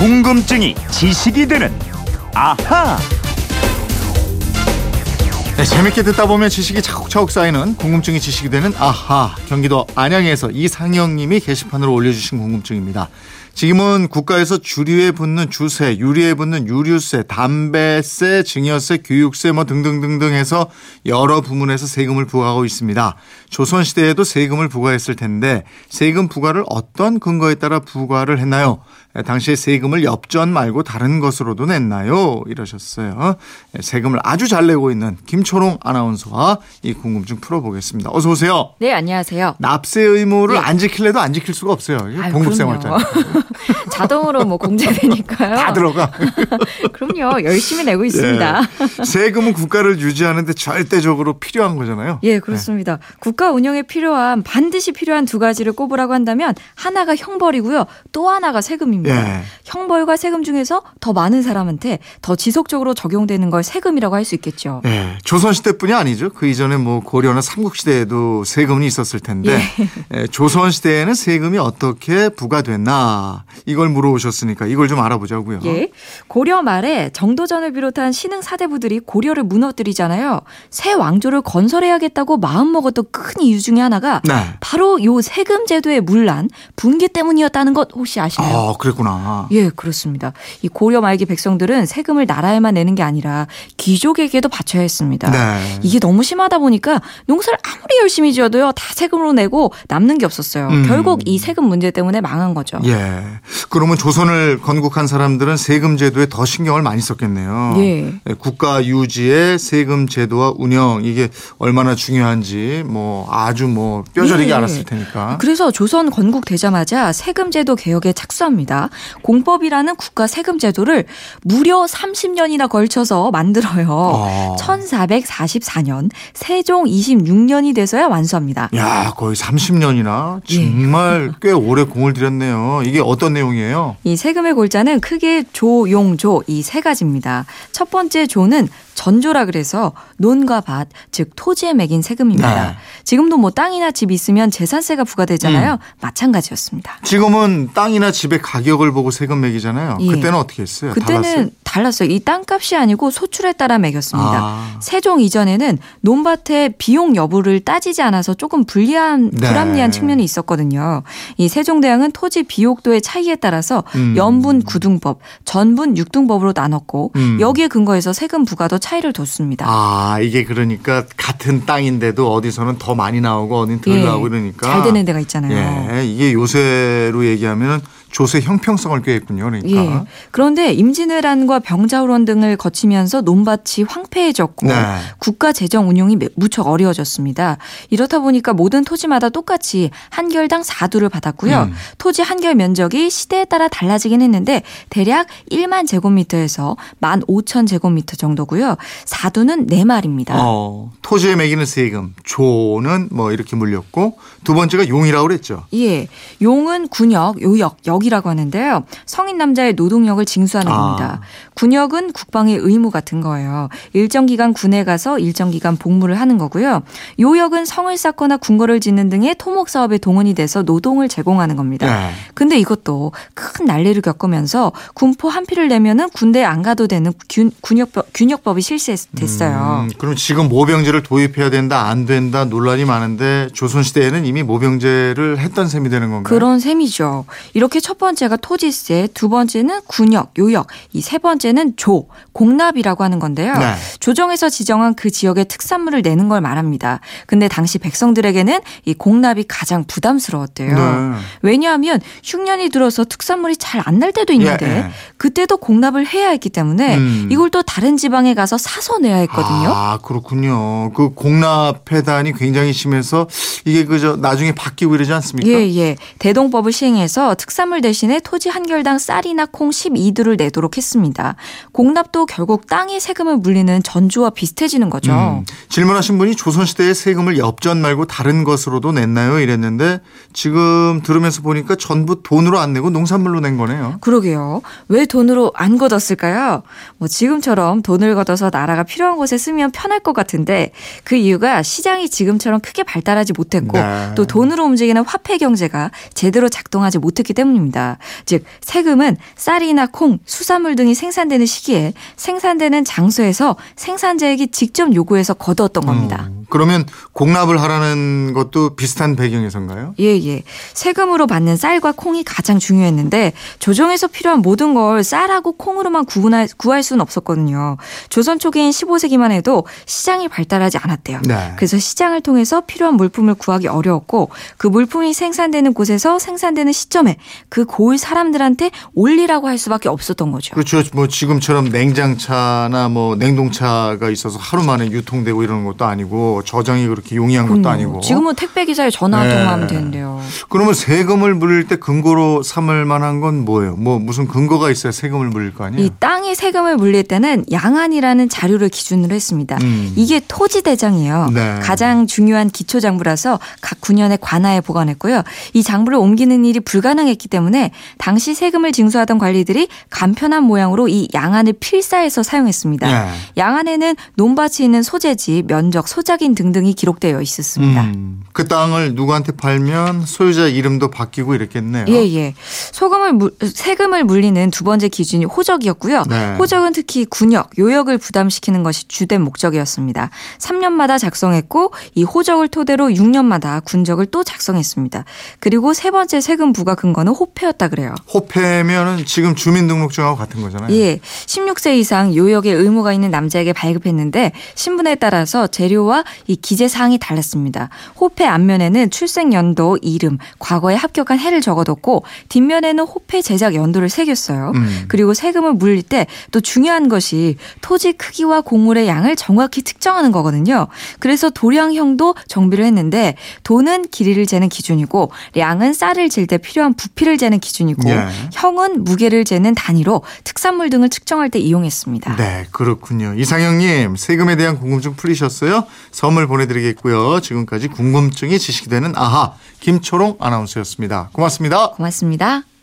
궁금증이 지식이 되는 아하. 네, 재밌게 듣다 보면 지식이 차곡차곡 쌓이는 궁금증이 지식이 되는 아하 경기도 안양에서 이상영님이 게시판으로 올려주신 궁금증입니다. 지금은 국가에서 주류에 붙는 주세, 유리에 붙는 유류세, 담배세, 증여세, 교육세 뭐 등등등등 해서 여러 부문에서 세금을 부과하고 있습니다. 조선시대에도 세금을 부과했을 텐데 세금 부과를 어떤 근거에 따라 부과를 했나요? 당시에 세금을 엽전 말고 다른 것으로도 냈나요? 이러셨어요. 세금을 아주 잘 내고 있는 김초롱 아나운서와 이 궁금증 풀어보겠습니다. 어서 오세요. 네, 안녕하세요. 납세 의무를 네. 안 지킬래도 안 지킬 수가 없어요. 아유, 봉급생활자. 자동으로 뭐 공제되니까요. 다 들어가. 그럼요. 열심히 내고 있습니다. 예. 세금은 국가를 유지하는데 절대적으로 필요한 거잖아요. 예, 그렇습니다. 국가 운영에 필요한 반드시 필요한 두 가지를 꼽으라고 한다면 하나가 형벌이고요. 또 하나가 세금입니다. 예. 형벌과 세금 중에서 더 많은 사람한테 더 지속적으로 적용되는 걸 세금이라고 할 수 있겠죠. 예, 조선시대뿐이 아니죠. 그 이전에 뭐 고려나 삼국시대에도 세금이 있었을 텐데 예, 조선시대에는 세금이 어떻게 부과됐나 이걸 물어오셨으니까 이걸 좀 알아보자고요. 예. 고려 말에 정도전을 비롯한 신흥 사대부들이 고려를 무너뜨리잖아요. 새 왕조를 건설해야겠다고 마음먹었던 큰 이유 중에 하나가 네. 바로 요 세금 제도의 문란, 붕괴 때문이었다는 것 혹시 아시나요? 아, 그랬구나. 예, 그렇습니다. 이 고려 말기 백성들은 세금을 나라에만 내는 게 아니라 귀족에게도 바쳐야 했습니다. 네. 이게 너무 심하다 보니까 농사를 아무리 열심히 지어도요 다 세금으로 내고 남는 게 없었어요. 음. 결국 이 세금 문제 때문에 망한 거죠. 예. 그러면 조선을 건국한 사람들은 세금 제도에 더 신경을 많이 썼겠네요. 예. 국가 유지의 세금 제도와 운영 이게 얼마나 중요한지 뭐 아주 뭐 뼈저리게 예. 알았을 테니까. 그래서 조선 건국되자마자 세금 제도 개혁에 착수합니다. 공법이라는 국가 세금 제도를 무려 30년이나 걸쳐서 만들어요. 어. 1444년 세종 26년이 돼서야 완수합니다. 야, 거의 30년이나 예. 정말 꽤 오래 공을 들였네요. 이게 어떤 내용이에요? 이 세금의 골자는 크게 조, 용, 조 이 세 가지입니다. 첫 번째 조는 전조라 그래서 논과 밭, 즉 토지에 매긴 세금입니다. 네. 지금도 뭐 땅이나 집 있으면 재산세가 부과되잖아요. 마찬가지였습니다. 지금은 땅이나 집의 가격을 보고 세금 매기잖아요. 예. 그때는 어떻게 했어요? 그때는 달랐어요? 달랐어요. 이 땅값이 아니고 소출에 따라 매겼습니다. 아. 세종 이전에는 논밭의 비용 여부를 따지지 않아서 조금 불리한 네. 불합리한 측면이 있었거든요. 이 세종대왕은 토지 비옥도의 차이에 따라서 음. 연분 구등법, 전분 육등법으로 나눴고 음. 여기에 근거해서 세금 부과도 차 이를 뒀습니다. 아, 이게 그러니까 같은 땅인데도 어디서는 더 많이 나오고 어디는 덜 예, 나오고 그러니까. 잘 되는 데가 있잖아요. 예, 이게 요새로 얘기하면 조세 형평성을 꾀했군요. 그러니까. 예. 그런데 임진왜란과 병자호론 등을 거치면서 논밭이 황폐해졌고 네. 국가 재정 운용이 매- 무척 어려워졌습니다. 이렇다 보니까 모든 토지마다 똑같이 한 결당 4두를 받았고요. 음. 토지 한 결 면적이 시대에 따라 달라지긴 했는데 대략 1만 제곱미터에서 1만 5천 제곱미터 정도고요. 4두는 4마리입니다. 어, 토지에 매기는 세금, 조는 뭐 이렇게 물렸고 두 번째가 용이라고 그랬죠. 예. 용은 군역, 요역, 역 이라고 하는데요. 성인 남자의 노동력을 징수하는 아. 겁니다. 군역은 국방의 의무 같은 거예요. 일정 기간 군에 가서 일정 기간 복무를 하는 거고요. 요역은 성을 쌓거나 궁궐을 짓는 등의 토목 사업에 동원이 돼서 노동을 제공하는 겁니다. 네. 근데 이것도 큰 난리를 겪으면서 군포 한 피를 내면은 군대에 안 가도 되는 균, 군역법, 균역법이 실시됐어요. 음, 그럼 지금 모병제를 도입해야 된다, 안 된다 논란이 많은데 조선시대에는 이미 모병제를 했던 셈이 되는 건가요? 그런 셈이죠. 이렇게 첫 번째가 토지세, 두 번째는 군역, 요역, 이 세 번째는 조, 공납이라고 하는 건데요. 네. 조정에서 지정한 그 지역의 특산물을 내는 걸 말합니다. 근데 당시 백성들에게는 이 공납이 가장 부담스러웠대요. 네. 왜냐하면 흉년이 들어서 특산물이 잘 안 날 때도 있는데 예, 예. 그때도 공납을 해야 했기 때문에 음. 이걸 또 다른 지방에 가서 사서 내야 했거든요. 아, 그렇군요. 그 공납 폐단이 굉장히 심해서 이게 그저 나중에 바뀌고 이러지 않습니까? 예, 예. 대동법을 시행해서 특산물 대신에 토지 한 결당 쌀이나 콩 12두를 내도록 했습니다. 공납도 결국 땅에 세금을 물리는 전주와 비슷해지는 거죠. 음, 질문하신 분이 조선시대에 세금을 엽전 말고 다른 것으로도 냈나요? 이랬는데 지금 들으면서 보니까 전부 돈으로 안 내고 농산물로 낸 거네요. 그러게요. 왜 돈으로 안 걷었을까요? 뭐 지금처럼 돈을 걷어서 나라가 필요한 곳에 쓰면 편할 것 같은데 그 이유가 시장이 지금처럼 크게 발달하지 못했고 네. 또 돈으로 움직이는 화폐 경제가 제대로 작동하지 못했기 때문입니다. 겁니다. 즉 세금은 쌀이나 콩, 수산물 등이 생산되는 시기에 생산되는 장소에서 생산자에게 직접 요구해서 거두었던 겁니다. 음, 그러면 공납을 하라는 것도 비슷한 배경에서인가요? 예, 예. 세금으로 받는 쌀과 콩이 가장 중요했는데 조정에서 필요한 모든 걸 쌀하고 콩으로만 구분할, 구할 수는 없었거든요. 조선 초기인 15세기만 해도 시장이 발달하지 않았대요. 네. 그래서 시장을 통해서 필요한 물품을 구하기 어려웠고 그 물품이 생산되는 곳에서 생산되는 시점에 그 고을 사람들한테 올리라고 할 수밖에 없었던 거죠. 그렇죠. 뭐 지금처럼 냉장차나 뭐 냉동차가 있어서 하루 만에 유통되고 이러는 것도 아니고 저장이 그렇게 용이한 것도 그럼요. 아니고. 지금은 택배 기사에 전화 네. 통화하면 되는데요. 그러면 세금을 물릴 때 근거로 삼을 만한 건 뭐예요? 뭐 무슨 근거가 있어야 세금을 물릴 거 아니에요? 이 땅에 세금을 물릴 때는 양안이라는 자료를 기준으로 했습니다. 음. 이게 토지 대장이에요. 네. 가장 중요한 기초 장부라서 각 군현의 관하에 보관했고요. 이 장부를 옮기는 일이 불가능했기 때문에 당시 세금을 징수하던 관리들이 간편한 모양으로 이 양안을 필사해서 사용했습니다. 네. 양안에는 논밭이 있는 소재지, 면적, 소작인 등등이 기록되어 있었습니다. 음, 그 땅을 누구한테 팔면 소유자 이름도 바뀌고 이랬겠네요. 예, 예. 소금을 물- 세금을 물리는 두 번째 기준이 호적이었고요. 네. 호적은 특히 군역, 요역을 부담시키는 것이 주된 목적이었습니다. 3년마다 작성했고 이 호적을 토대로 6년마다 군적을 또 작성했습니다. 그리고 세 번째 세금 부과 근거는 호패였다 그래요. 호패면은 지금 주민등록증하고 같은 거잖아요. 예, 16세 이상 요역에 의무가 있는 남자에게 발급했는데 신분에 따라서 재료와 이 기재 사항이 달랐습니다. 호패 앞면에는 출생 연도, 이름, 과거에 합격한 해를 적어뒀고 뒷면에는 호패 제작 연도를 새겼어요. 음. 그리고 세금을 물릴 때 또 중요한 것이 토지 크기와 곡물의 양을 정확히 특정하는 거거든요. 그래서 도량형도 정비를 했는데 도는 길이를 재는 기준이고 량은 쌀을 질 때 필요한 부피를 재는 기준이고 예. 형은 무게를 재는 단위로 특산물 등을 측정할 때 이용했습니다. 네, 그렇군요. 이상형님, 세금에 대한 궁금증 풀리셨어요? 선물 보내드리겠고요. 지금까지 궁금증이 지식되는 아하, 김초롱 아나운서였습니다. 고맙습니다. 고맙습니다.